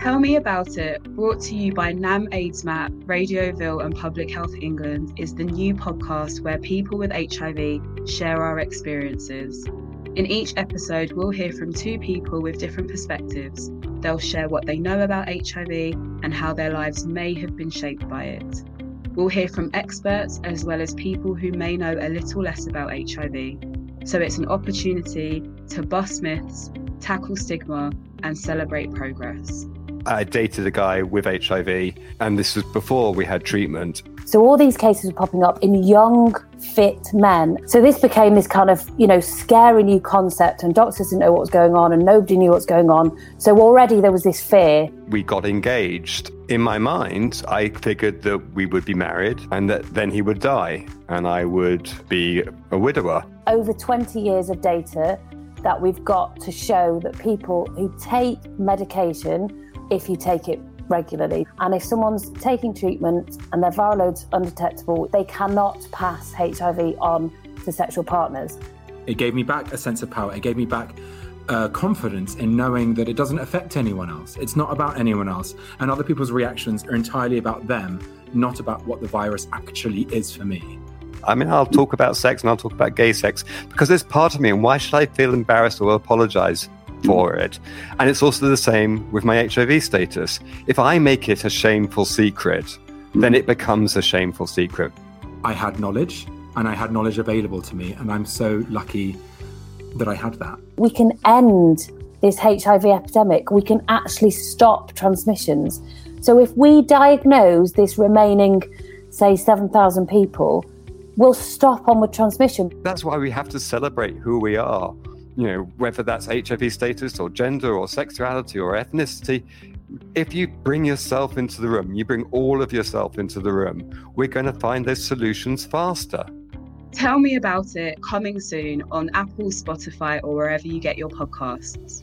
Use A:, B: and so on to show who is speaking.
A: Tell Me About It, brought to you by NAM aidsmap, Radioville, and Public Health England, is the new podcast where people with HIV share our experiences. In each episode, we'll hear from two people with different perspectives. They'll share what they know about HIV and how their lives may have been shaped by it. We'll hear from experts as well as people who may know a little less about HIV. So it's an opportunity to bust myths, tackle stigma, and celebrate progress.
B: I dated a guy with HIV, and this was before we had treatment.
C: So all these cases were popping up in young, fit men. So this became this kind of, you know, scary new concept, and doctors didn't know what was going on, and nobody knew what's going on. So already there was this fear.
B: We got engaged. In my mind, I figured that we would be married and that then he would die and I would be a widower.
C: Over 20 years of data that we've got to show that people who take medication if you take it regularly. And if someone's taking treatment and their viral load's undetectable, they cannot pass HIV on to sexual partners.
D: It gave me back a sense of power. It gave me back uh, confidence in knowing that it doesn't affect anyone else. It's not about anyone else. And other people's reactions are entirely about them, not about what the virus actually is for me.
B: I mean, I'll talk about sex and I'll talk about gay sex because there's part of me, and why should I feel embarrassed or apologize for it. And it's also the same with my HIV status. If I make it a shameful secret, then it becomes a shameful secret.
D: I had knowledge and I had knowledge available to me, and I'm so lucky that I had that.
C: We can end this HIV epidemic, we can actually stop transmissions. So if we diagnose this remaining, say, 7,000 people, we'll stop onward transmission.
B: That's why we have to celebrate who we are you know, whether that's HIV status or gender or sexuality or ethnicity, if you bring yourself into the room, you bring all of yourself into the room, we're going to find those solutions faster.
A: Tell me about it coming soon on Apple, Spotify, or wherever you get your podcasts.